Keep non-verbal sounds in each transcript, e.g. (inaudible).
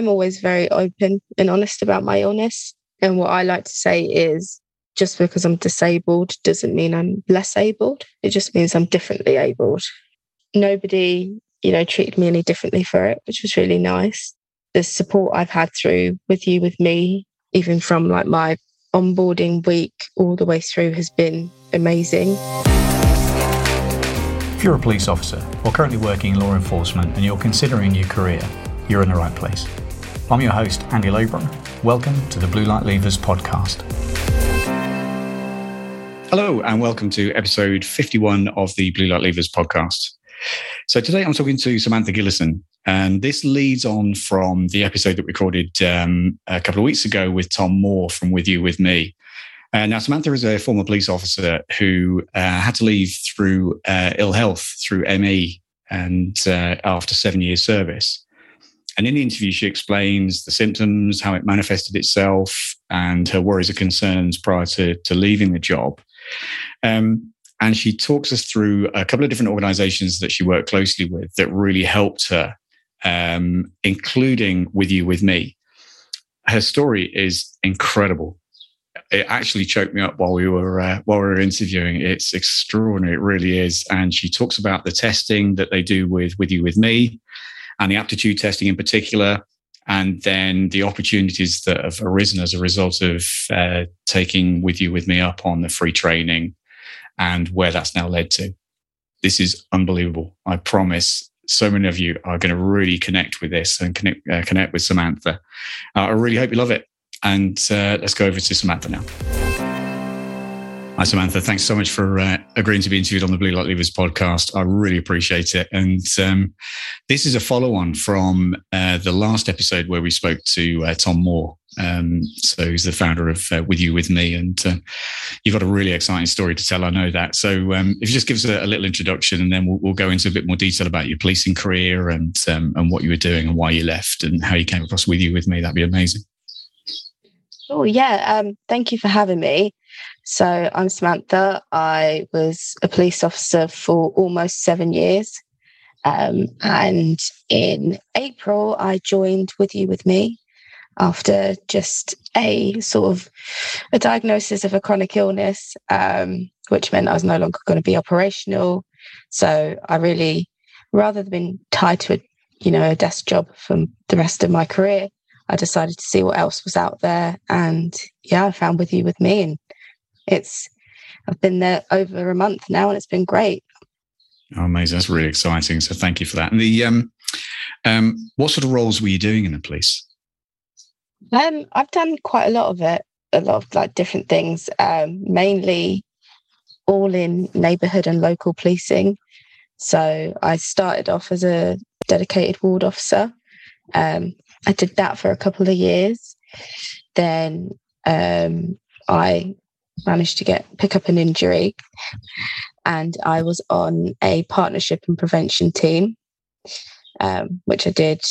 I'm always very open and honest about my illness. And what I like to say is just because I'm disabled doesn't mean I'm less abled. It just means I'm differently abled. Nobody, you know, treated me any differently for it, which was really nice. The support I've had through with you, with me, even from like my onboarding week all the way through has been amazing. If you're a police officer or currently working in law enforcement and you're considering your career, you're in the right place. I'm your host, Andy Lowborough. Welcome to the Blue Light Leavers podcast. Hello, and welcome to episode 51 of the Blue Light Leavers podcast. So today I'm talking to Samantha Gillison, and this leads on from the episode that we recorded um, a couple of weeks ago with Tom Moore from With You With Me. Uh, now, Samantha is a former police officer who uh, had to leave through uh, ill health, through ME, and uh, after seven years' service. And in the interview, she explains the symptoms, how it manifested itself, and her worries and concerns prior to, to leaving the job. Um, and she talks us through a couple of different organizations that she worked closely with that really helped her, um, including With You With Me. Her story is incredible. It actually choked me up while we were uh, while we were interviewing. It's extraordinary, it really is. And she talks about the testing that they do with With You With Me, and the aptitude testing in particular, and then the opportunities that have arisen as a result of uh, taking with you with me up on the free training and where that's now led to. This is unbelievable. I promise so many of you are going to really connect with this and connect, uh, connect with Samantha. Uh, I really hope you love it. And uh, let's go over to Samantha now. Hi, Samantha. Thanks so much for uh, agreeing to be interviewed on the Blue Light Leavers podcast. I really appreciate it. And um, this is a follow on from uh, the last episode where we spoke to uh, Tom Moore. Um, so he's the founder of uh, With You With Me, and uh, you've got a really exciting story to tell. I know that. So um, if you just give us a, a little introduction, and then we'll, we'll, go into a bit more detail about your policing career and um, and what you were doing and why you left and how you came across With You With Me, that'd be amazing. Oh yeah, um, thank you for having me. So I'm Samantha. I was a police officer for almost seven years. Um, and in April, I joined with you with me after just a sort of a diagnosis of a chronic illness, um, which meant I was no longer going to be operational. So I really, rather than being tied to a, you know, a desk job for the rest of my career, I decided to see what else was out there. And yeah, I found with you with me and it's I've been there over a month now, and it's been great. Oh, amazing! That's really exciting. So thank you for that. And the um, um, what sort of roles were you doing in the police? Um, I've done quite a lot of it, a lot of like different things. Um, mainly all in neighbourhood and local policing. So I started off as a dedicated ward officer. Um, I did that for a couple of years. Then um, I managed to get pick up an injury and I was on a partnership and prevention team, um, which I did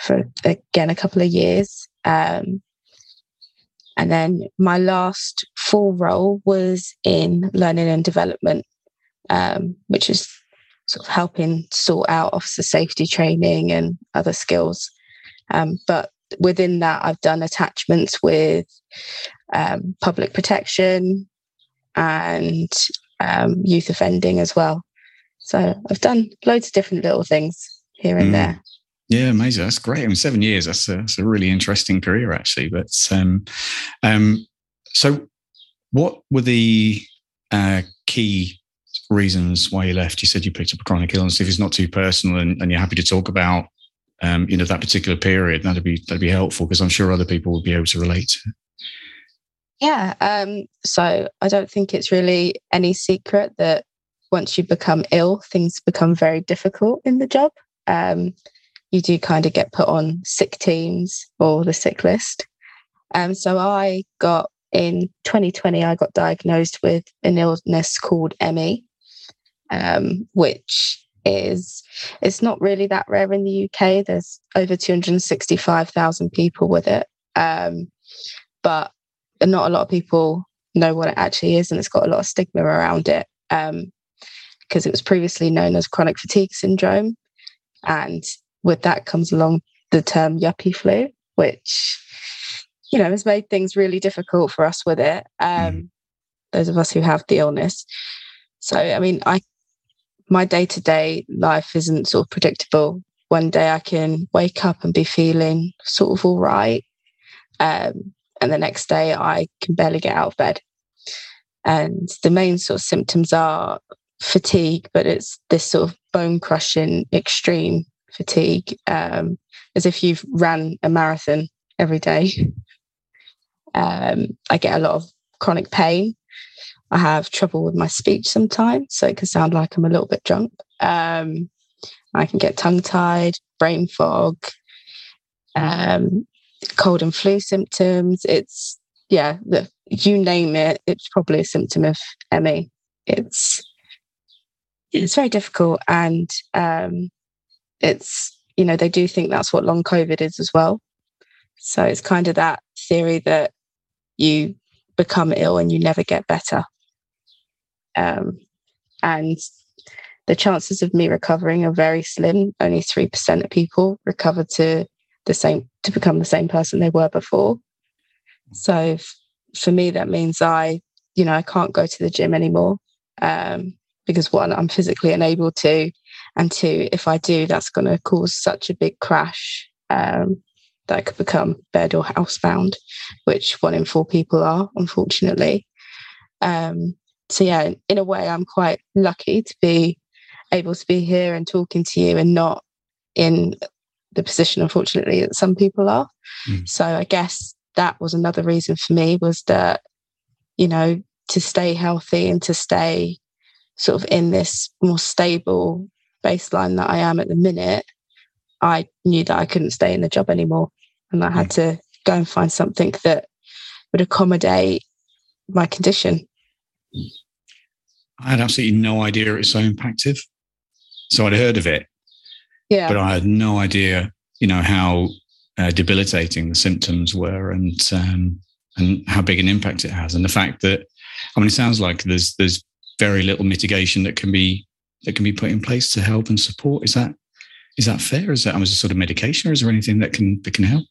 for again a couple of years. Um, and then my last full role was in learning and development, um, which is sort of helping sort out officer safety training and other skills. Um, but within that, I've done attachments with um, public protection and um, youth offending as well. So I've done loads of different little things here and mm. there. Yeah, amazing. That's great. I mean, seven years. That's a, that's a really interesting career, actually. But um, um, so, what were the uh, key reasons why you left? You said you picked up a chronic illness. If it's not too personal and, and you're happy to talk about, um, you know, that particular period, that'd be that'd be helpful because I'm sure other people would be able to relate. Yeah. Um, so I don't think it's really any secret that once you become ill, things become very difficult in the job. Um, you do kind of get put on sick teams or the sick list. Um, so I got in 2020, I got diagnosed with an illness called ME, um, which is it's not really that rare in the UK. There's over 265,000 people with it. Um, but not a lot of people know what it actually is, and it's got a lot of stigma around it because um, it was previously known as chronic fatigue syndrome. And with that comes along the term yuppie flu, which, you know, has made things really difficult for us with it. Um, mm. Those of us who have the illness. So, I mean, I, my day to day life isn't sort of predictable. One day I can wake up and be feeling sort of all right. Um, and the next day I can barely get out of bed. And the main sort of symptoms are fatigue, but it's this sort of bone crushing, extreme fatigue, um, as if you've ran a marathon every day. (laughs) Um, I get a lot of chronic pain. I have trouble with my speech sometimes, so it can sound like I'm a little bit drunk. Um, I can get tongue tied, brain fog, um, cold and flu symptoms. It's yeah, the, you name it, it's probably a symptom of ME. It's it's very difficult, and um, it's you know they do think that's what long COVID is as well. So it's kind of that theory that you become ill and you never get better. Um, and the chances of me recovering are very slim. Only 3% of people recover to the same, to become the same person they were before. So f- for me, that means I, you know, I can't go to the gym anymore um, because one, I'm physically unable to. And two, if I do, that's going to cause such a big crash um, that I could become bed or housebound, which one in four people are, unfortunately. Um, so yeah, in a way, I'm quite lucky to be able to be here and talking to you and not in the position, unfortunately, that some people are. Mm. So I guess that was another reason for me was that, you know, to stay healthy and to stay sort of in this more stable baseline that I am at the minute, I knew that I couldn't stay in the job anymore. And I had mm. to go and find something that would accommodate my condition. I had absolutely no idea it was so impactful. So I'd heard of it, yeah, but I had no idea, you know, how uh, debilitating the symptoms were and um, and how big an impact it has, and the fact that I mean, it sounds like there's there's very little mitigation that can be that can be put in place to help and support. Is that is that fair? Is that I mean, is a sort of medication, or is there anything that can that can help?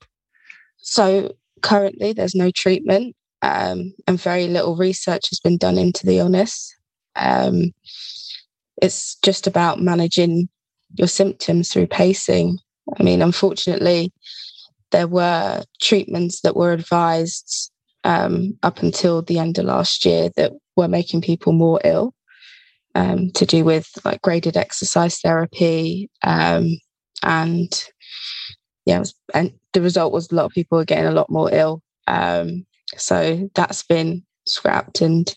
So currently, there's no treatment, um, and very little research has been done into the illness. Um, it's just about managing your symptoms through pacing. I mean, unfortunately, there were treatments that were advised um, up until the end of last year that were making people more ill um, to do with like graded exercise therapy. Um, and yeah, was, and the result was a lot of people were getting a lot more ill. Um, so that's been scrapped. And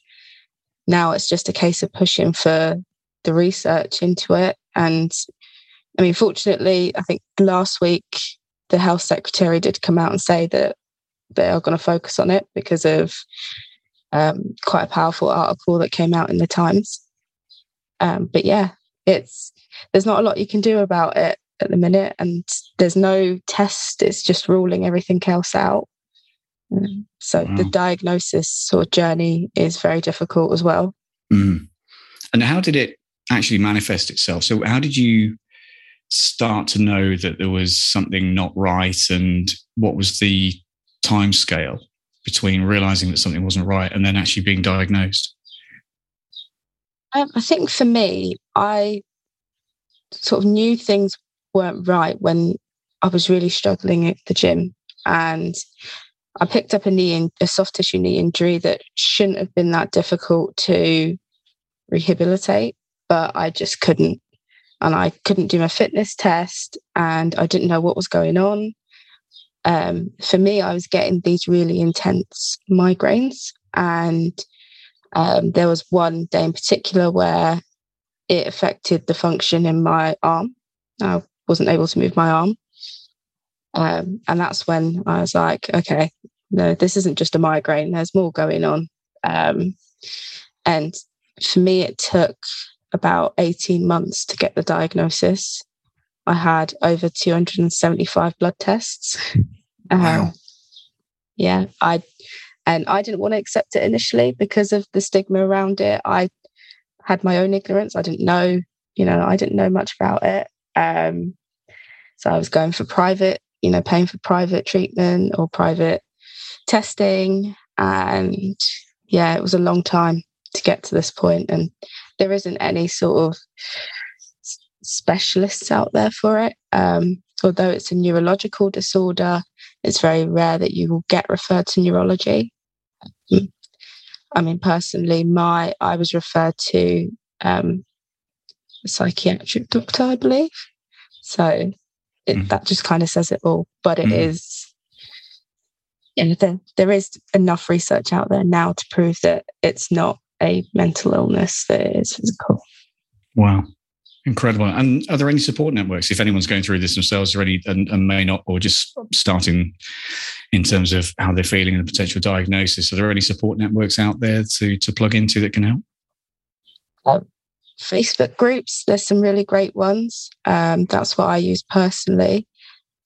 now it's just a case of pushing for the research into it. And I mean, fortunately, I think last week the health secretary did come out and say that they are going to focus on it because of um, quite a powerful article that came out in the Times. Um, but yeah, it's there's not a lot you can do about it at the minute, and there's no test. It's just ruling everything else out. Um, so wow. the diagnosis or journey is very difficult as well. Mm. And how did it actually manifest itself? So how did you start to know that there was something not right, and what was the time scale between realizing that something wasn't right and then actually being diagnosed? Um, I think for me, I sort of knew things weren't right when I was really struggling at the gym. And I picked up a knee, in, a soft tissue knee injury that shouldn't have been that difficult to rehabilitate, but I just couldn't. And I couldn't do my fitness test and I didn't know what was going on. Um, for me, I was getting these really intense migraines. And um, there was one day in particular where it affected the function in my arm. I wasn't able to move my arm. Um, and that's when I was like, okay, no, this isn't just a migraine. There's more going on. Um, and for me, it took about 18 months to get the diagnosis. I had over 275 blood tests. (laughs) Um, wow. yeah, I and I didn't want to accept it initially because of the stigma around it. I had my own ignorance. I didn't know, you know, I didn't know much about it. Um, so I was going for private you know, paying for private treatment or private testing. And yeah, it was a long time to get to this point, and there isn't any sort of specialists out there for it. Um, although it's a neurological disorder, it's very rare that you will get referred to neurology. I mean, personally, my I was referred to um, a psychiatric doctor, I believe. So it, mm. that just kind of says it all. But it mm. is, you know, there, there is enough research out there now to prove that it's not a mental illness, that is physical. Wow. Incredible. And are there any support networks if anyone's going through this themselves already and, and, may not, or just starting in terms of how they're feeling and the potential diagnosis? Are there any support networks out there to to plug into that can help? Um, Facebook groups, there's some really great ones. Um, that's what I use personally.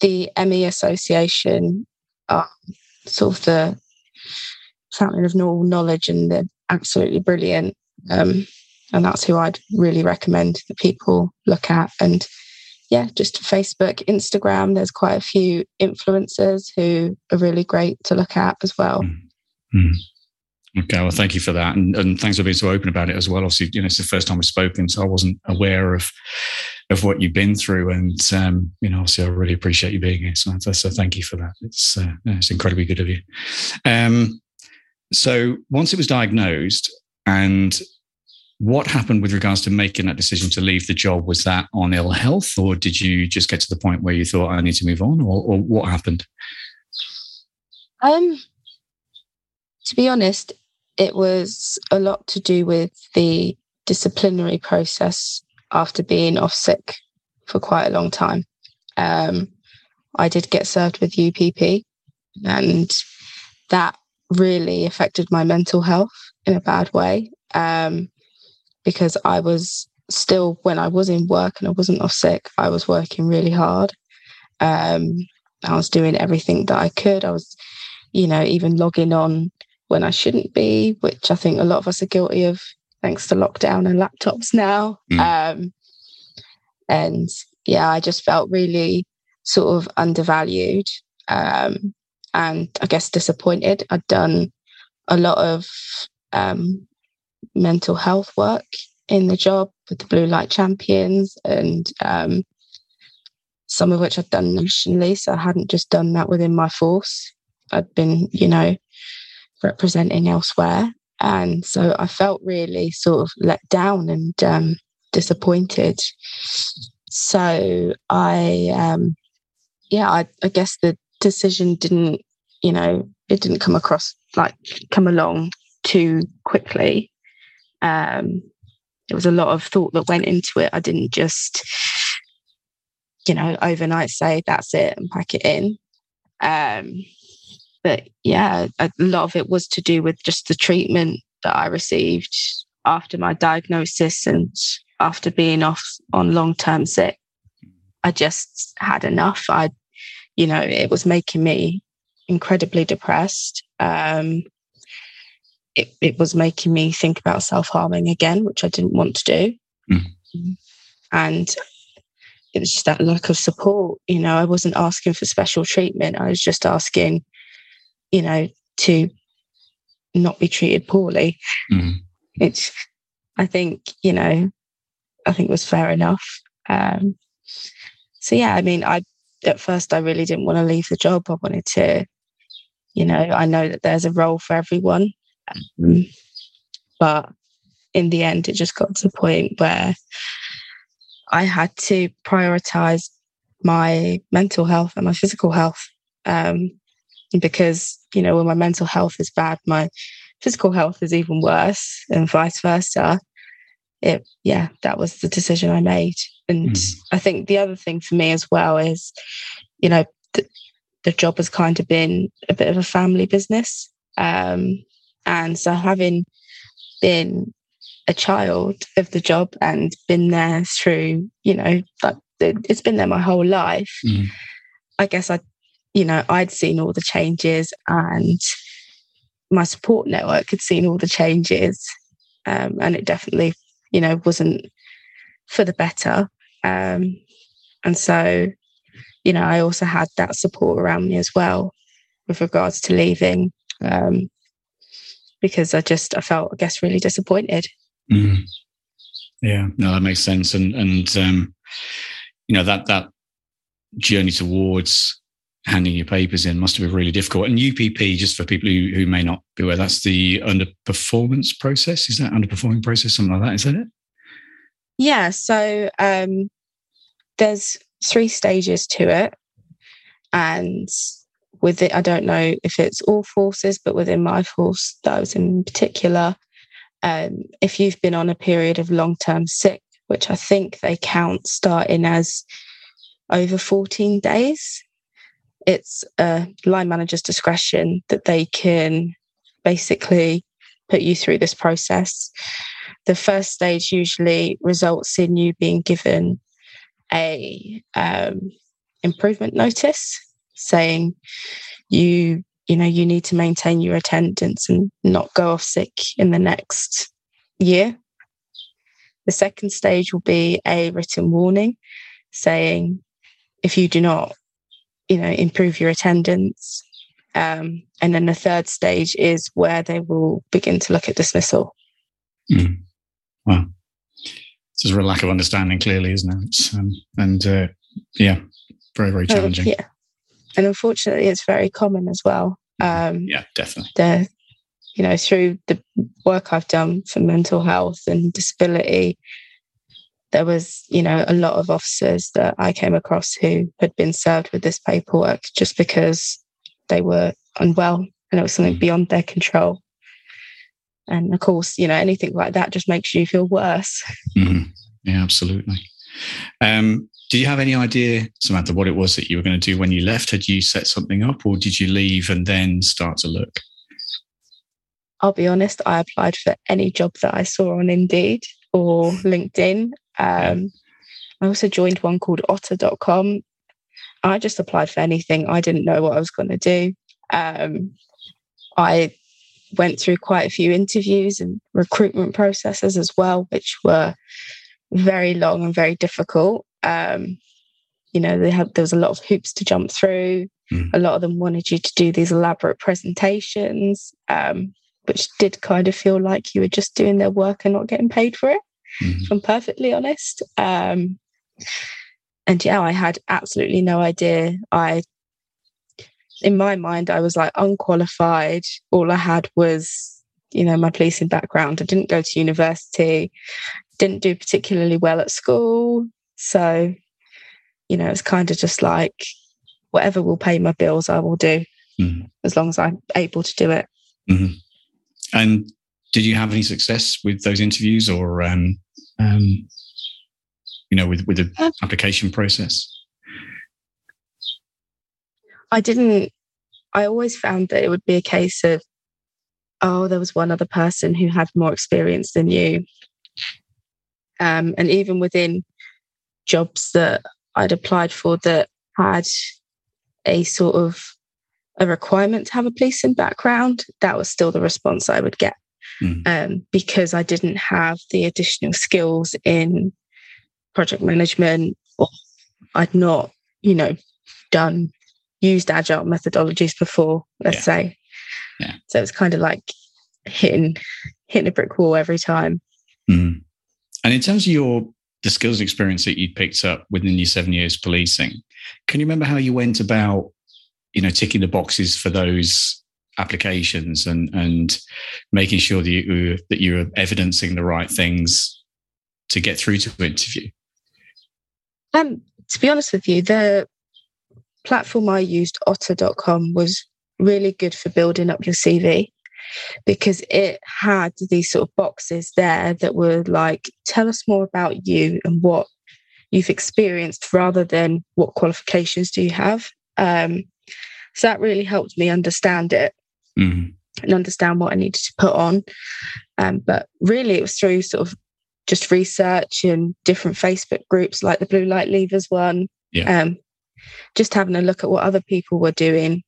The ME Association are sort of the fountain of all knowledge and they're absolutely brilliant. Um, and that's who I'd really recommend that people look at. And yeah, just Facebook, Instagram. There's quite a few influencers who are really great to look at as well. Mm-hmm. Okay, well, thank you for that, and, and thanks for being so open about it as well. Obviously, you know, it's the first time we've spoken, so I wasn't aware of of what you've been through, and um, you know, obviously, I really appreciate you being here. So, so thank you for that. It's uh, it's incredibly good of you. Um, so, once it was diagnosed, and what happened with regards to making that decision to leave the job? Was that on ill health, or did you just get to the point where you thought I need to move on, or, or what happened? Um, to be honest, it was a lot to do with the disciplinary process after being off sick for quite a long time. Um, I did get served with UPP, and that really affected my mental health in a bad way. Um, because I was still, when I was in work and I wasn't off sick, I was working really hard. Um, I was doing everything that I could. I was, you know, even logging on when I shouldn't be, which I think a lot of us are guilty of thanks to lockdown and laptops now. Mm. Um, and yeah, I just felt really sort of undervalued um, and I guess disappointed. I'd done a lot of um, mental health work in the job with the Blue Light Champions and um, some of which I'd done nationally. So I hadn't just done that within my force. I'd been, you know, representing elsewhere. And so I felt really sort of let down and um, disappointed. So I, um, yeah, I, I guess the decision didn't, you know, it didn't come across like come along too quickly um, there was a lot of thought that went into it. I didn't just, you know, overnight say that's it and pack it in. Um, but yeah, a lot of it was to do with just the treatment that I received after my diagnosis and after being off on long term sick. I just had enough. I, you know, it was making me incredibly depressed. Um, it, it was making me think about self harming again, which I didn't want to do. Mm. And it was just that lack of support. You know, I wasn't asking for special treatment. I was just asking, you know, to not be treated poorly. Mm. It's, I think, you know, I think was fair enough. Um, so yeah, I mean, I at first I really didn't want to leave the job. I wanted to, you know, I know that there's a role for everyone. Um, but in the end, it just got to a point where I had to prioritize my mental health and my physical health. Um, because, you know, when my mental health is bad, my physical health is even worse, and vice versa. It, yeah, that was the decision I made. And mm. I think the other thing for me as well is, you know, th- the job has kind of been a bit of a family business. Um, and so, having been a child of the job and been there through, you know, like it's been there my whole life. Mm. I guess I, you know, I'd seen all the changes and my support network had seen all the changes. Um, and it definitely, you know, wasn't for the better. Um, and so, you know, I also had that support around me as well with regards to leaving. Um, because I just I felt I guess really disappointed. Mm. Yeah, no, that makes sense. And and um, you know that that journey towards handing your papers in must have been really difficult. And UPP, just for people who, who may not be aware, that's the underperformance process. Is that underperforming process? Something like that? Is that it? Yeah. So um, there's three stages to it, and with it, I don't know if it's all forces, but within my force that I was in particular, um, if you've been on a period of long term sick, which I think they count starting as over 14 days, it's a line manager's discretion that they can basically put you through this process. The first stage usually results in you being given a um, improvement notice saying you you know you need to maintain your attendance and not go off sick in the next year the second stage will be a written warning saying if you do not you know improve your attendance um, and then the third stage is where they will begin to look at dismissal mm. wow there's a lack of understanding clearly isn't it um, and uh, yeah very very challenging yeah and unfortunately, it's very common as well. Um, yeah, definitely. The, you know, through the work I've done for mental health and disability, there was, you know, a lot of officers that I came across who had been served with this paperwork just because they were unwell and it was something mm. beyond their control. And of course, you know, anything like that just makes you feel worse. Mm. Yeah, absolutely. Um, did you have any idea, Samantha, what it was that you were going to do when you left? Had you set something up or did you leave and then start to look? I'll be honest, I applied for any job that I saw on Indeed or LinkedIn. Um, I also joined one called otta.com. I just applied for anything. I didn't know what I was going to do. Um, I went through quite a few interviews and recruitment processes as well, which were very long and very difficult. Um, you know, they had there was a lot of hoops to jump through. Mm. A lot of them wanted you to do these elaborate presentations, um, which did kind of feel like you were just doing their work and not getting paid for it. Mm. If I'm perfectly honest. Um, and yeah, I had absolutely no idea. I, in my mind, I was like unqualified. All I had was, you know, my policing background. I didn't go to university, didn't do particularly well at school, so, you know, it's kind of just like whatever will pay my bills, I will do mm-hmm. as long as I'm able to do it. Mm-hmm. And did you have any success with those interviews or, um, um, you know, with, with the um, application process? I didn't, I always found that it would be a case of, oh, there was one other person who had more experience than you. Um, and even within jobs that I'd applied for that had a sort of a requirement to have a policing background, that was still the response I would get. Mm. Um, because I didn't have the additional skills in project management, or I'd not, you know, done used agile methodologies before, let's yeah. say. Yeah. So it's kind of like hitting hitting a brick wall every time. Mm. And in terms of your the skills and experience that you'd picked up within your seven years policing. Can you remember how you went about, you know, ticking the boxes for those applications and and making sure that you that you were evidencing the right things to get through to interview? Um, to be honest with you, the platform I used, otta.com, was really good for building up your CV because it had these sort of boxes there that were like, tell us more about you and what you've experienced rather than what qualifications do you have. Um, so that really helped me understand it mm-hmm. and understand what I needed to put on. Um, but really, it was through sort of just research and different Facebook groups like the Blue Light Leavers one. Yeah. Um, just having a look at what other people were doing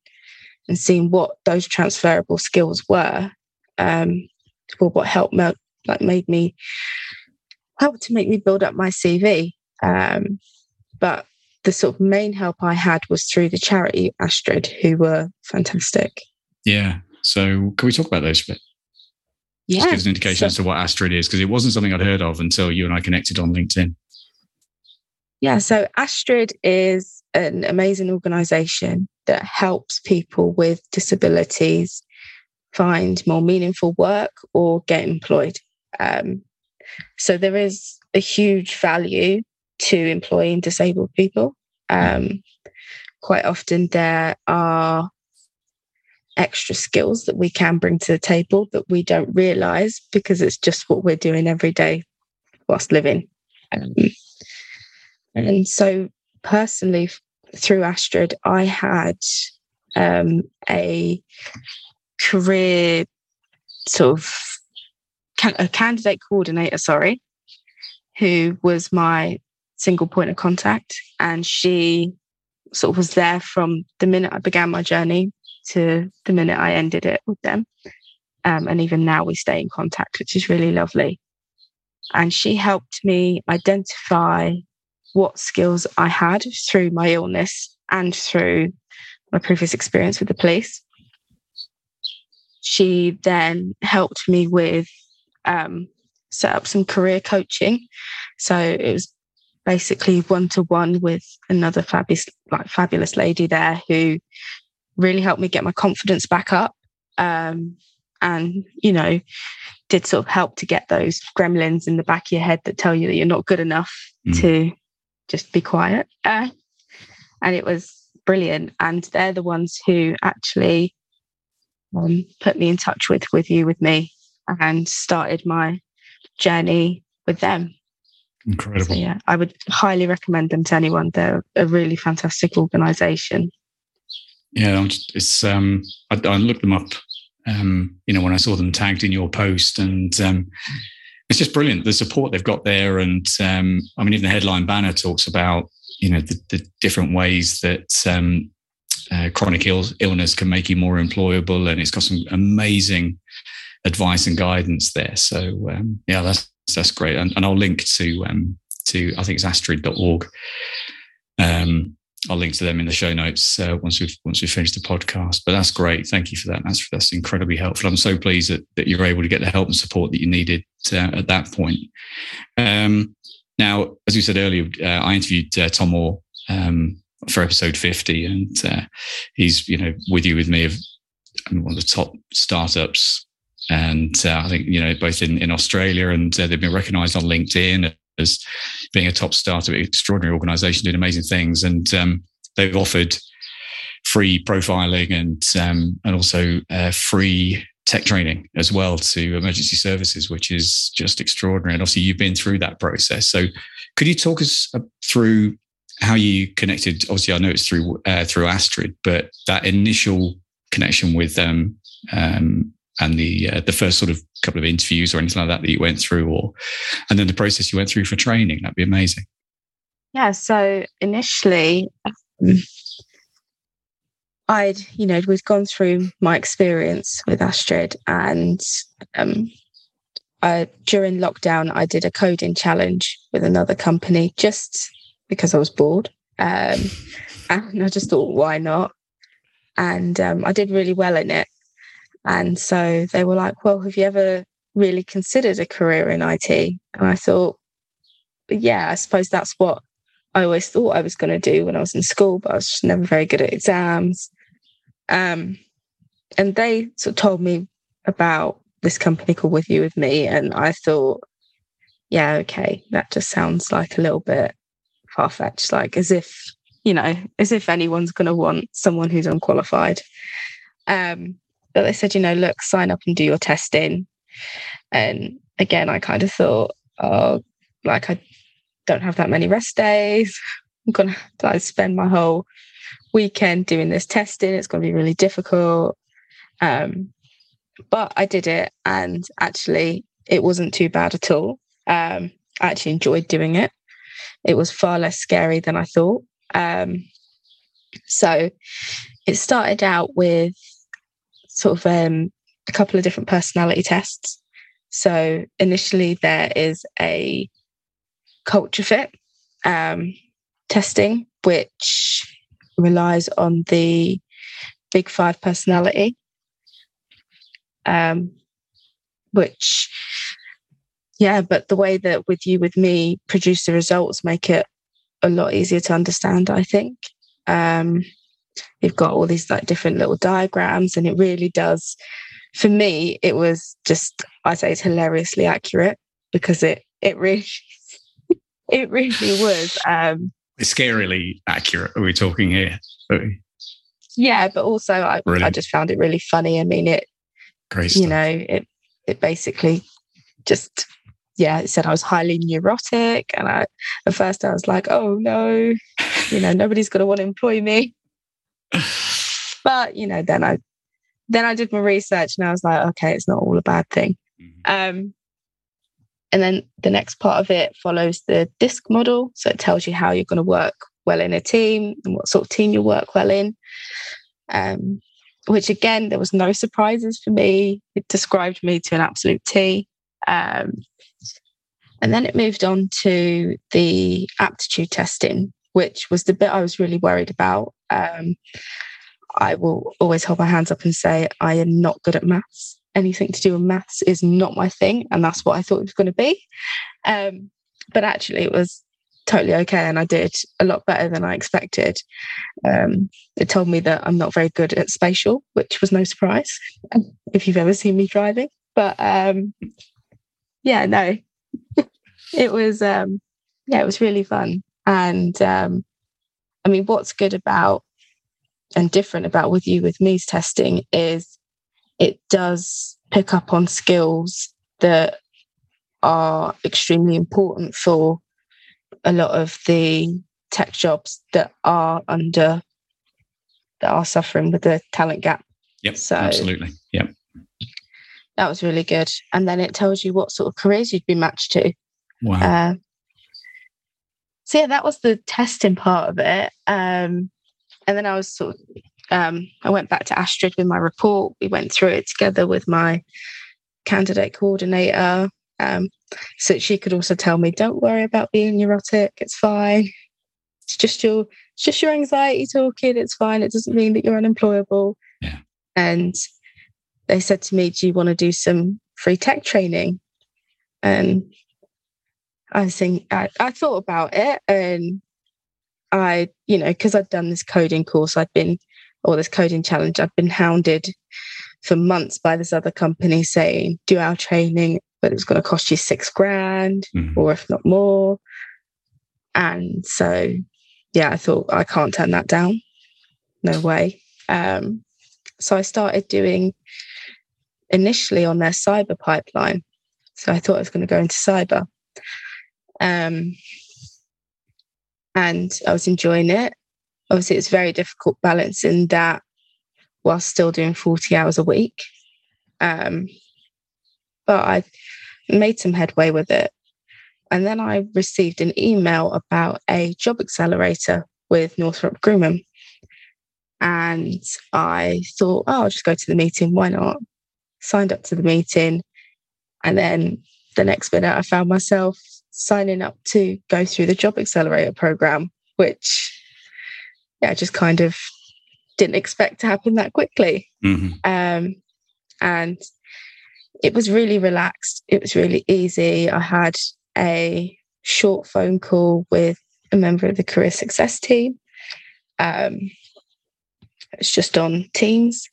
and seeing what those transferable skills were um, or what helped me, like made me helped to make me build up my CV. Um, but the sort of main help I had was through the charity Astriid, who were fantastic. Yeah. So can we talk about those a bit? Yeah. Just gives an indication so, as to what Astriid is, because it wasn't something I'd heard of until you and I connected on LinkedIn. Yeah. So Astriid is an amazing organization that helps people with disabilities find more meaningful work or get employed. Um, so there is a huge value to employing disabled people. Um, quite often, there are extra skills that we can bring to the table that we don't realize because it's just what we're doing every day whilst living. Um, and so, personally, through Astriid, I had um, a career sort of a candidate coordinator, sorry, who was my single point of contact. And she sort of was there from the minute I began my journey to the minute I ended it with them. Um, and even now we stay in contact, which is really lovely. And she helped me identify what skills I had through my illness and through my previous experience with the police. She then helped me with um, set up some career coaching. So it was basically one to one with another fabulous, like fabulous lady there who really helped me get my confidence back up. Um, and you know, did sort of help to get those gremlins in the back of your head that tell you that you're not good enough mm. to just be quiet. Uh, and it was brilliant. And they're the ones who actually um, put me in touch with with you with me and started my journey with them. Incredible. So, yeah, I would highly recommend them to anyone. They're a really fantastic organization. Yeah, it's um, I, I looked them up. Um, you know, when I saw them tagged in your post, and um, it's just brilliant the support they've got there. And um, I mean, even the headline banner talks about you know the, the different ways that um, uh, chronic Ill- illness can make you more employable, and it's got some amazing advice and guidance there. So um, yeah, that's that's great. And, and I'll link to um, to I think it's astriid.org. Um, I'll link to them in the show notes uh, once we've once we've finished the podcast. But that's great. Thank you for that. That's that's incredibly helpful. I'm so pleased that, that you're able to get the help and support that you needed uh, at that point. Um, now, as you said earlier, uh, I interviewed uh, Tom Moore um, for episode 50, and uh, he's you know with you with me of one of the top startups and uh, I think you know both in in Australia and they've been recognised on LinkedIn as being a top startup, extraordinary organisation doing amazing things, and um, they've offered free profiling and um, and also uh, free tech training as well to emergency services, which is just extraordinary. And obviously, you've been through that process. So, could you talk us uh, through how you connected? Obviously, I know it's through uh, through Astriid, but that initial connection with them um, and the uh, the first sort of couple of interviews or anything like that that you went through, or and then the process you went through for training. That'd be amazing. Yeah. So initially, um, I'd you know we'd gone through my experience with Astriid, and um, during lockdown, I did a coding challenge with another company just because I was bored, um, (laughs) and I just thought, why not? And um, I did really well in it. And so they were like, Well, have you ever really considered a career in IT? And I thought, Yeah, I suppose that's what I always thought I was going to do when I was in school, but I was just never very good at exams. Um, and they sort of told me about this company called With You With Me. And I thought, yeah, okay, that just sounds like a little bit far fetched, like as if, you know, as if anyone's going to want someone who's unqualified. Um, but they said, you know, look, sign up and do your testing. And again, I kind of thought, oh, like I don't have that many rest days. I'm gonna like, spend my whole weekend doing this testing. It's gonna be really difficult. Um, but I did it, and actually, it wasn't too bad at all. Um, I actually enjoyed doing it. It was far less scary than I thought. Um, so it started out with sort of um, a couple of different personality tests. So initially, there is a culture fit um, testing which relies on the Big Five personality, um, which, yeah, but the way that with you, with me, produce the results make it a lot easier to understand, I think. Um, you've got all these like different little diagrams, and it really does. For me, it was just I say it's hilariously accurate because it it really (laughs) it really was. Um, it's scarily accurate. Are we talking here? Yeah, but also I, I just found it really funny. I mean, it. Great. You know, it it basically just yeah, it said I was highly neurotic, and I at first I was like, oh no, you know, nobody's going to want to employ me. But you know, then I then I did my research, and I was like, okay, it's not all a bad thing. Mm-hmm. Um, and then the next part of it follows the DISC model. So it tells you how you're going to work well in a team and what sort of team you work well in. Um, which again, there was no surprises for me. It described me to an absolute T. Um, and then it moved on to the aptitude testing, which was the bit I was really worried about. Um, I will always hold my hands up and say I am not good at maths anything to do with maths is not my thing. And that's what I thought it was going to be. Um, but actually, it was totally okay. And I did a lot better than I expected. Um, it told me that I'm not very good at spatial, which was no surprise (laughs) if you've ever seen me driving. But um, yeah, no, (laughs) it was, um, yeah, it was really fun. And um, I mean, what's good about and different about with you with me's testing is it does pick up on skills that are extremely important for a lot of the tech jobs that are under that are suffering with the talent gap. Yep. So absolutely. Yep. That was really good. And then it tells you what sort of careers you'd be matched to. Wow. Uh, so yeah, that was the testing part of it. Um, and then I was sort of um, I went back to Astriid with my report. We went through it together with my candidate coordinator. Um, so she could also tell me, don't worry about being neurotic. It's fine. It's just your it's just your anxiety talking. It's fine. It doesn't mean that you're unemployable. Yeah. And they said to me, Do you want to do some free tech training? And I think I, I thought about it and I, you know, because I'd done this coding course, I'd been or this coding challenge, I've been hounded for months by this other company saying, do our training, but it's going to cost you six grand mm-hmm. or if not more. And so, yeah, I thought I can't turn that down. No way. Um, so I started doing initially on their cyber pipeline. So I thought I was going to go into cyber. Um, and I was enjoying it obviously it's very difficult balancing that while still doing 40 hours a week. Um, but I made some headway with it. And then I received an email about a job accelerator with Northrop Grumman. And I thought, oh, I'll just go to the meeting. Why not? Signed up to the meeting. And then the next minute, I found myself signing up to go through the job accelerator program, which yeah, just kind of didn't expect to happen that quickly. Mm-hmm. Um, and it was really relaxed. It was really easy. I had a short phone call with a member of the career success team. Um, it's just on Teams,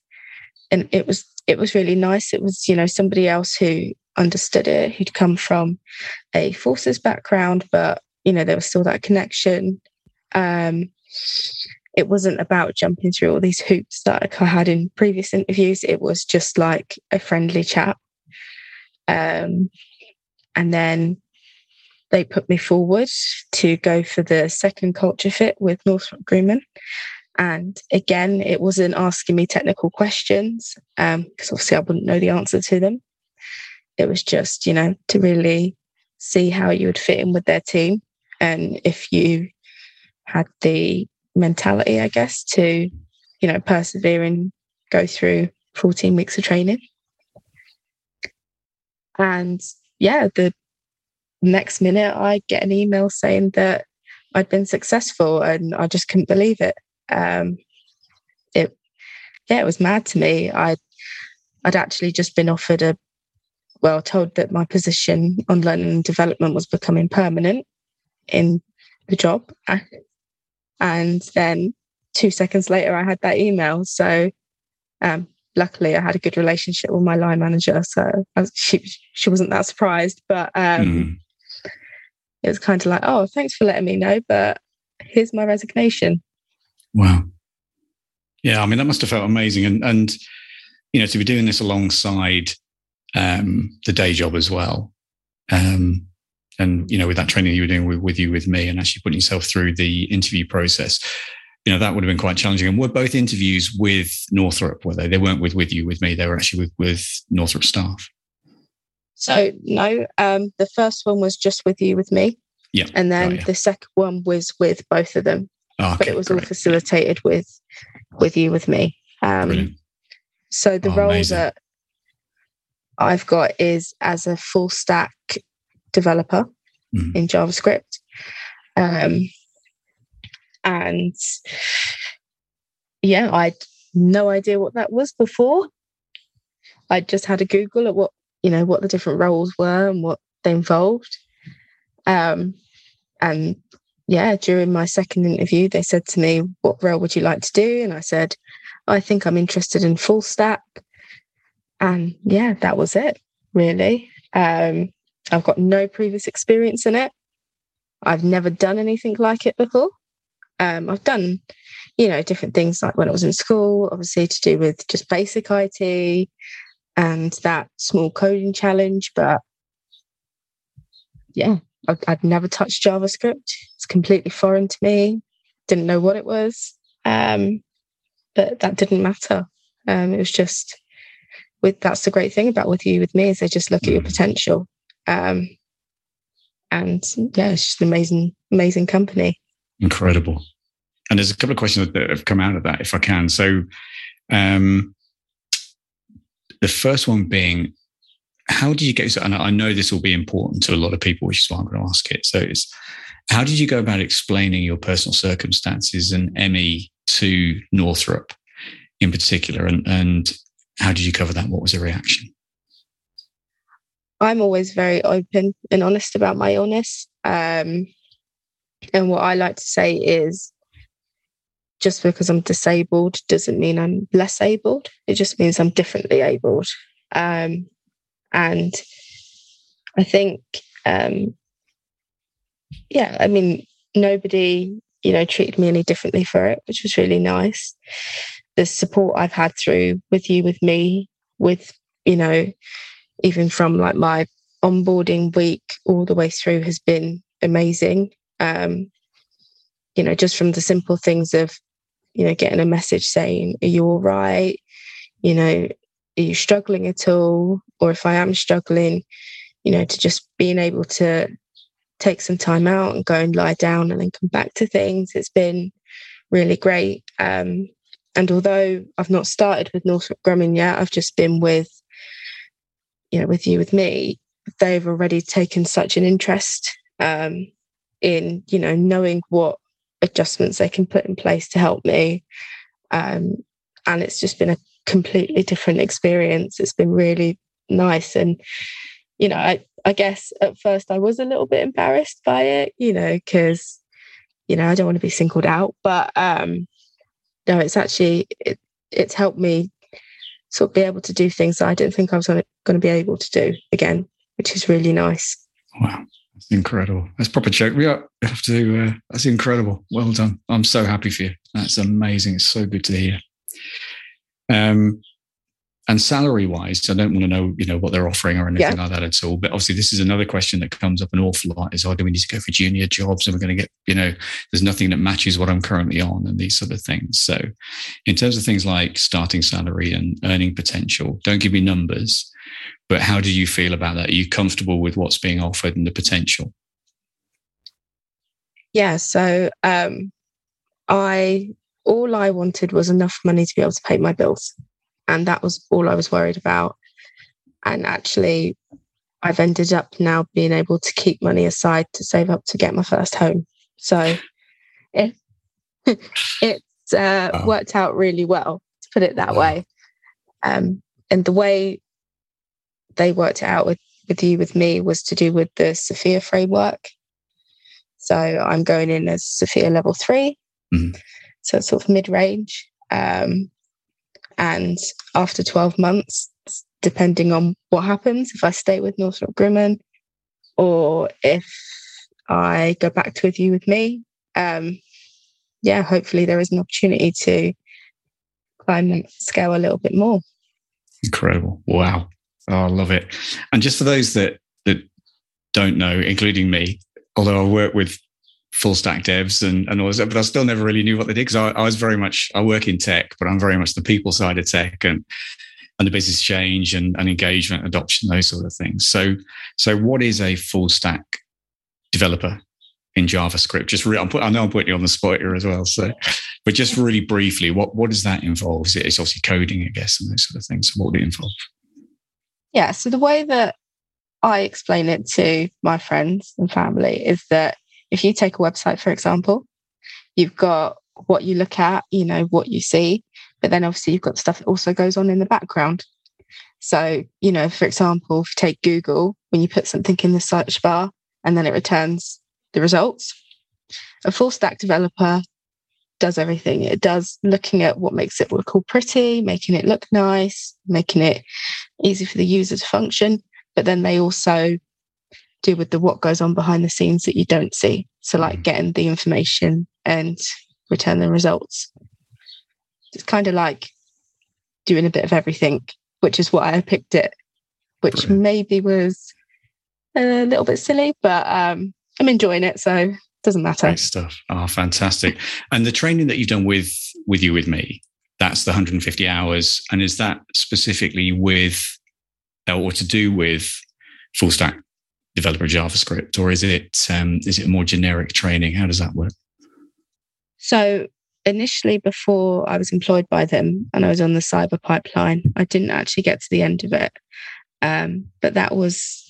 and it was it was really nice. It was you know somebody else who understood it, who'd come from a forces background, but you know there was still that connection. Um, it wasn't about jumping through all these hoops that I had in previous interviews. It was just like a friendly chat. Um, and then they put me forward to go for the second culture fit with Northrop Grumman. And again, it wasn't asking me technical questions because um, obviously I wouldn't know the answer to them. It was just, you know, to really see how you would fit in with their team and if you had the mentality, I guess, to, you know, persevere and go through 14 weeks of training. And yeah, the next minute I get an email saying that I'd been successful and I just couldn't believe it. Um, it, yeah, it was mad to me. I, I'd actually just been offered a, well, told that my position on learning and development was becoming permanent in the job. And then two seconds later, I had that email. So, um, luckily, I had a good relationship with my line manager. So she, she wasn't that surprised, but, um, mm it was kind of like, oh, thanks for letting me know, but here's my resignation. Wow. Yeah, I mean that must have felt amazing, and and you know to be doing this alongside um, the day job as well, um, and you know with that training you were doing with, with you with me, and actually putting yourself through the interview process, you know that would have been quite challenging. And were both interviews with Northrop? Were they? They weren't with with you with me. They were actually with with Northrop staff. So no, um, the first one was just with you with me. Yeah. And then right, yeah. the second one was with both of them. Oh, okay, but it was great. all facilitated with with you with me. Um, so the oh, role amazing. that I've got is as a full stack developer mm. in JavaScript. Um, and yeah, I had no idea what that was before. I just had a Google at what you know what the different roles were and what they involved um, and yeah during my second interview they said to me what role would you like to do and i said i think i'm interested in full stack and yeah that was it really um, i've got no previous experience in it i've never done anything like it before um, i've done you know different things like when i was in school obviously to do with just basic it and that small coding challenge. But yeah, I, would never touched JavaScript. It's completely foreign to me. Didn't know what it was. Um, but that didn't matter. Um, it was just with that's the great thing about with you with me is they just look at your mm. potential. Um, and yeah, it's just an amazing, amazing company. Incredible. And there's a couple of questions that have come out of that, if I can. So, um, the first one being, how did you get? And I know this will be important to a lot of people, which is why I'm going to ask it. So it's, how did you go about explaining your personal circumstances and ME to Northrop in particular? And, and how did you cover that? What was the reaction? I'm always very open and honest about my illness. Um, and what I like to say is just because I'm disabled doesn't mean I'm less abled. It just means I'm differently abled. Um, and I think, um, yeah, I mean, nobody, you know, treated me any differently for it, which was really nice. The support I've had through with you, with me, with, you know, even from like my onboarding week all the way through has been amazing. Um, you know, just from the simple things of you know, getting a message saying, Are you all right? You know, are you struggling at all? Or if I am struggling, you know, to just being able to take some time out and go and lie down and then come back to things. It's been really great. Um, and although I've not started with Northrop Grumman yet, I've just been with, you know, with you, with me, they've already taken such an interest um, in, you know, knowing what adjustments they can put in place to help me. Um, and it's just been a completely different experience. It's been really nice. And, you know, I, I guess at first I was a little bit embarrassed by it, you know, because, you know, I don't want to be singled out. But um, no, it's actually, it, it's helped me sort of be able to do things that I didn't think I was going to be able to do again, which is really nice. Wow. That's incredible. That's proper joke. We have to. Uh, that's incredible. Well done. I'm so happy for you. That's amazing. It's so good to hear. Um, and salary wise, I don't want to know, you know, what they're offering or anything yeah. like that at all. But obviously, this is another question that comes up an awful lot: is, oh, do we need to go for junior jobs? And we're going to get, you know, there's nothing that matches what I'm currently on, and these sort of things. So, in terms of things like starting salary and earning potential, don't give me numbers, but how do you feel about that? Are you comfortable with what's being offered and the potential? Yeah. So um, I all I wanted was enough money to be able to pay my bills, and that was all I was worried about. And actually, I've ended up now being able to keep money aside to save up to get my first home. So it, (laughs) it's uh, wow. worked out really well, to put it that wow. way. Um, and the way they worked it out with, with you, with me, was to do with the SFIA framework. So I'm going in as SFIA level 3 mm-hmm. So it's sort of mid range. Um, and after 12 months, depending on what happens, if I stay with Northrop Grumman or if I go back to with you with me, um, yeah, hopefully there is an opportunity to climb that scale a little bit more. Incredible. Wow. Oh, I love it. And just for those that that don't know, including me, although I work with full stack devs and, and all that, but I still never really knew what they did because I, I, was very much, I work in tech, but I'm very much the people side of tech and, and the business change and, and engagement, adoption, those sort of things. So, so what is a full stack developer in JavaScript? Just re- I'm put, I know I'm putting you on the spot here as well. So, but just really briefly, what, what does that involve? Is it, it's obviously coding, I guess, and those sort of things. So what would it involve? Yeah. So the way that I explain it to my friends and family is that if you take a website, for example, you've got what you look at, you know, what you see, but then obviously you've got stuff that also goes on in the background. So, you know, for example, if you take Google, when you put something in the search bar and then it returns the results, a full stack developer does everything. It does looking at what makes it look all pretty, making it look nice, making it easy for the user to function. But then they also do with the what goes on behind the scenes that you don't see. So, like mm. getting the information and return the results. It's kind of like doing a bit of everything, which is why I picked it, which Brilliant. maybe was a little bit silly, but um, I'm enjoying it, so it doesn't matter. Great stuff. Oh, fantastic! And the training that you've done with with you with me, that's the 150 hours, and is that specifically with or to do with full stack developer JavaScript, or is it um, is it more generic training? How does that work? So initially, before I was employed by them and I was on the cyber pipeline, I didn't actually get to the end of it, um, but that was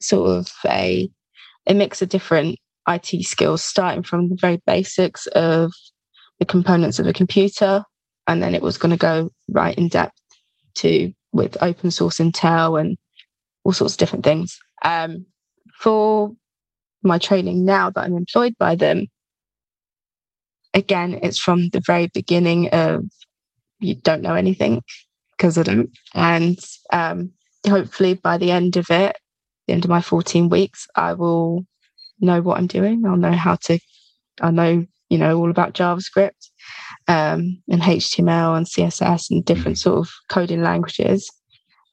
sort of a a mix of different IT skills, starting from the very basics of the components of a computer, and then it was going to go right in depth to with open source Intel and all sorts of different things. Um, for my training now that I'm employed by them, again, it's from the very beginning of you don't know anything because I don't. And um, hopefully by the end of it, the end of my 14 weeks, I will know what I'm doing. I'll know how to, I know, you know, all about JavaScript um, and HTML and CSS and different sort of coding languages.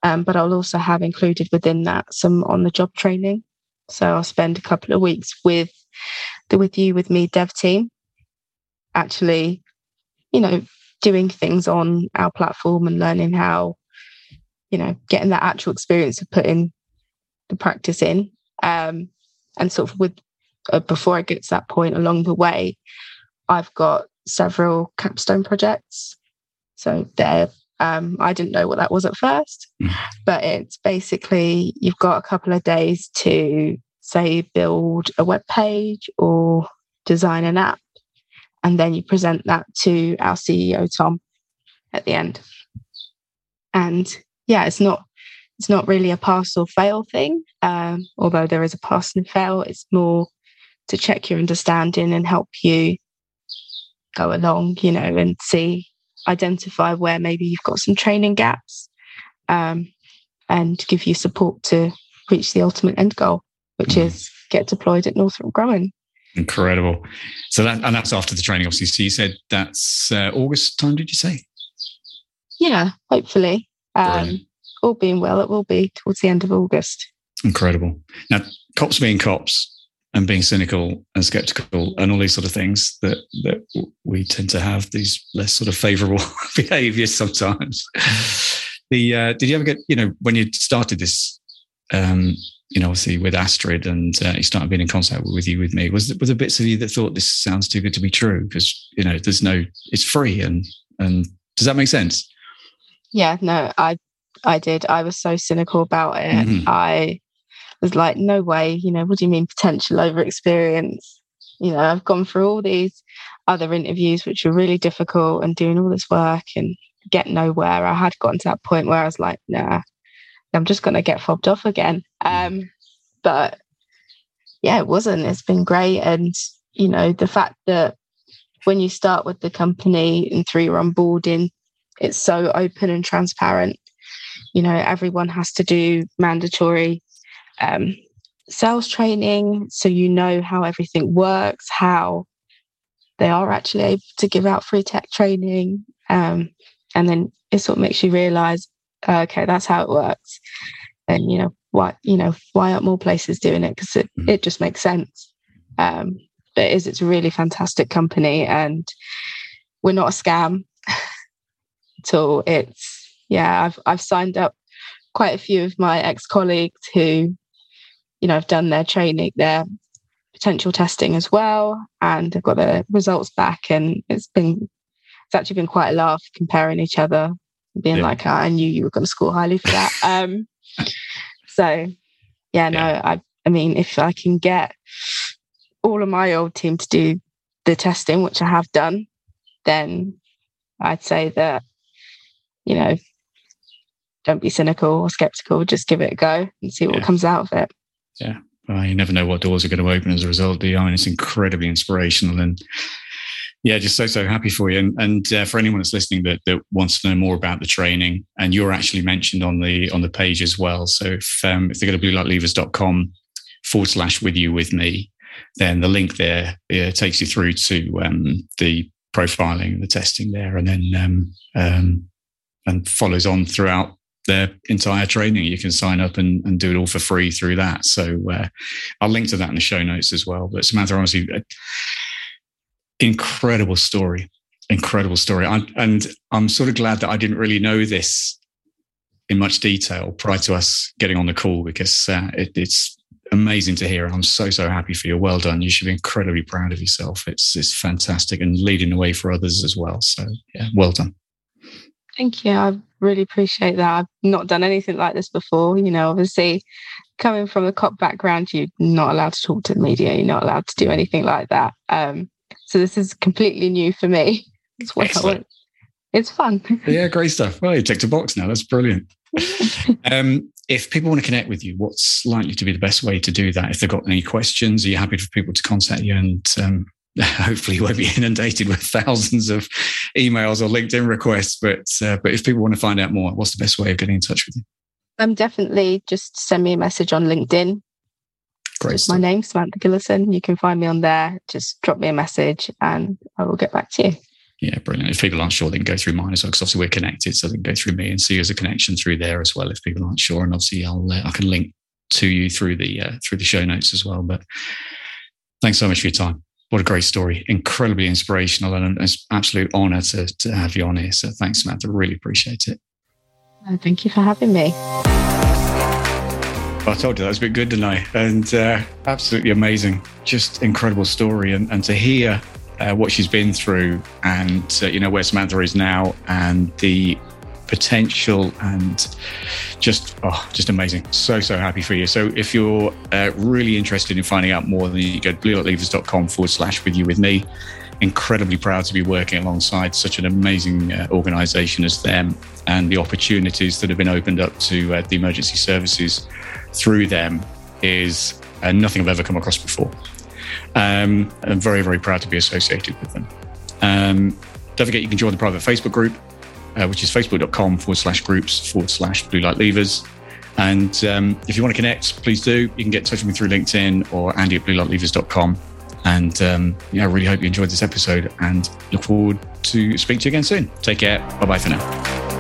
Um, but I'll also have included within that some on the job training. So I'll spend a couple of weeks with the With You, With Me dev team, actually, you know, doing things on our platform and learning how, you know, getting that actual experience of putting the practice in. Um, and sort of with, uh, before I get to that point along the way, I've got several capstone projects. So they're um, I didn't know what that was at first, mm. but it's basically you've got a couple of days to say build a web page or design an app, and then you present that to our CEO Tom at the end. And yeah, it's not it's not really a pass or fail thing, um, although there is a pass and fail. It's more to check your understanding and help you go along, you know, and see identify where maybe you've got some training gaps um, and give you support to reach the ultimate end goal, which mm. is get deployed at Northrop Grumman. Incredible. So that and that's after the training, obviously. So you said that's uh, August time, did you say? Yeah, hopefully. Um, all being well, it will be towards the end of August. Incredible. Now, cops being cops, and being cynical and skeptical and all these sort of things that that we tend to have these less sort of favorable (laughs) behaviors sometimes. The uh, did you ever get you know when you started this um you know obviously with Astriid and uh, you started being in contact with you with me was was there bits of you that thought this sounds too good to be true? Because you know there's no it's free and and does that make sense? Yeah no i i did. I was so cynical about it. Mm-hmm. i was like, no way, you know, what do you mean potential over experience? You know, I've gone through all these other interviews, which were really difficult, and doing all this work and get nowhere. I had gotten to that point where I was like, nah, I'm just going to get fobbed off again. Um, but yeah, it wasn't. It's been great. And, you know, the fact that when you start with the company and through your onboarding, it's so open and transparent. You know, everyone has to do mandatory um, sales training so you know how everything works, how they are actually able to give out free tech training. Um, and then it sort of makes you realize, uh, okay, that's how it works. And, you know, why, you know, why aren't more places doing it? Because it, mm-hmm. it just makes sense. Um, but it is, it's a really fantastic company and we're not a scam (laughs) at all. It's, yeah, I've, I've signed up quite a few of my ex-colleagues who you know, have done their training, their potential testing as well, and have got the results back. And it's been, it's actually been quite a laugh comparing each other, being yeah. like, oh, I knew you were going to score highly for that. (laughs) um, so, yeah, no, yeah. I, I mean, if I can get all of my old team to do the testing, which I have done, then I'd say that, you know, don't be cynical or skeptical, just give it a go and see what yeah. comes out of it yeah, uh, you never know what doors are going to open as a result. Do you? I mean, it's incredibly inspirational and yeah, just so so happy for you. And, and uh, for anyone that's listening that, that wants to know more about the training, and you're actually mentioned on the on the page as well. So if um, if they go to bluelightleavers.com forward slash with you with me, then the link there uh, takes you through to um, the profiling, and the testing there, and then um, um, and follows on throughout their entire training. You can sign up and, and do it all for free through that. So uh, I'll link to that in the show notes as well. But Samantha, honestly, uh, incredible story, incredible story. I'm, and I'm sort of glad that I didn't really know this in much detail prior to us getting on the call because uh, it, it's amazing to hear. I'm so so happy for you. Well done. You should be incredibly proud of yourself. It's it's fantastic and leading the way for others as well. So yeah, well done. Thank you. I really appreciate that. I've not done anything like this before. You know, obviously, coming from a cop background, you're not allowed to talk to the media. You're not allowed to do anything like that. Um, so this is completely new for me. (laughs) It's what Excellent. It's fun. yeah, great stuff. Well, you ticked a box now. That's brilliant. (laughs) um, if people want to connect with you, what's likely to be the best way to do that? If they've got any questions, are you happy for people to contact you and um, (laughs) hopefully you won't be (laughs) inundated with thousands of emails or LinkedIn requests. But uh, but if people want to find out more, what's the best way of getting in touch with you? Um, definitely just send me a message on LinkedIn. Great. My name Samantha Gillison. You can find me on there. Just drop me a message and I will get back to you. Yeah, brilliant. If people aren't sure, they can go through mine as well, because obviously we're connected, so they can go through me and see as a connection through there as well. If people aren't sure, and obviously I'll uh, I can link to you through the uh, through the show notes as well. But thanks so much for your time what a great story. Incredibly inspirational and an absolute honor to, to have you on here. So thanks, Samantha. Really appreciate it. thank you for having me. I told you that was a bit good tonight and uh, absolutely amazing. Just incredible story. And, and to hear uh, what she's been through and, uh, you know, where Samantha is now and the potential and just oh just amazing so so happy for you so if you're uh, really interested in finding out more then you go to bluelightleavers.com forward slash with you with me incredibly proud to be working alongside such an amazing uh, organization as them and the opportunities that have been opened up to uh, the emergency services through them is uh, nothing I've ever come across before. Um, I'm very, very proud to be associated with them. Um, don't forget, you can join the private Facebook group uh, which is facebook.com forward slash groups forward slash blue light leavers. And um, if you want to connect, please do. You can get in touch with me through LinkedIn or Andy at bluelightleavers.com. And um, yeah, I really hope you enjoyed this episode and look forward to speaking to you again soon. Take care. Bye bye for now.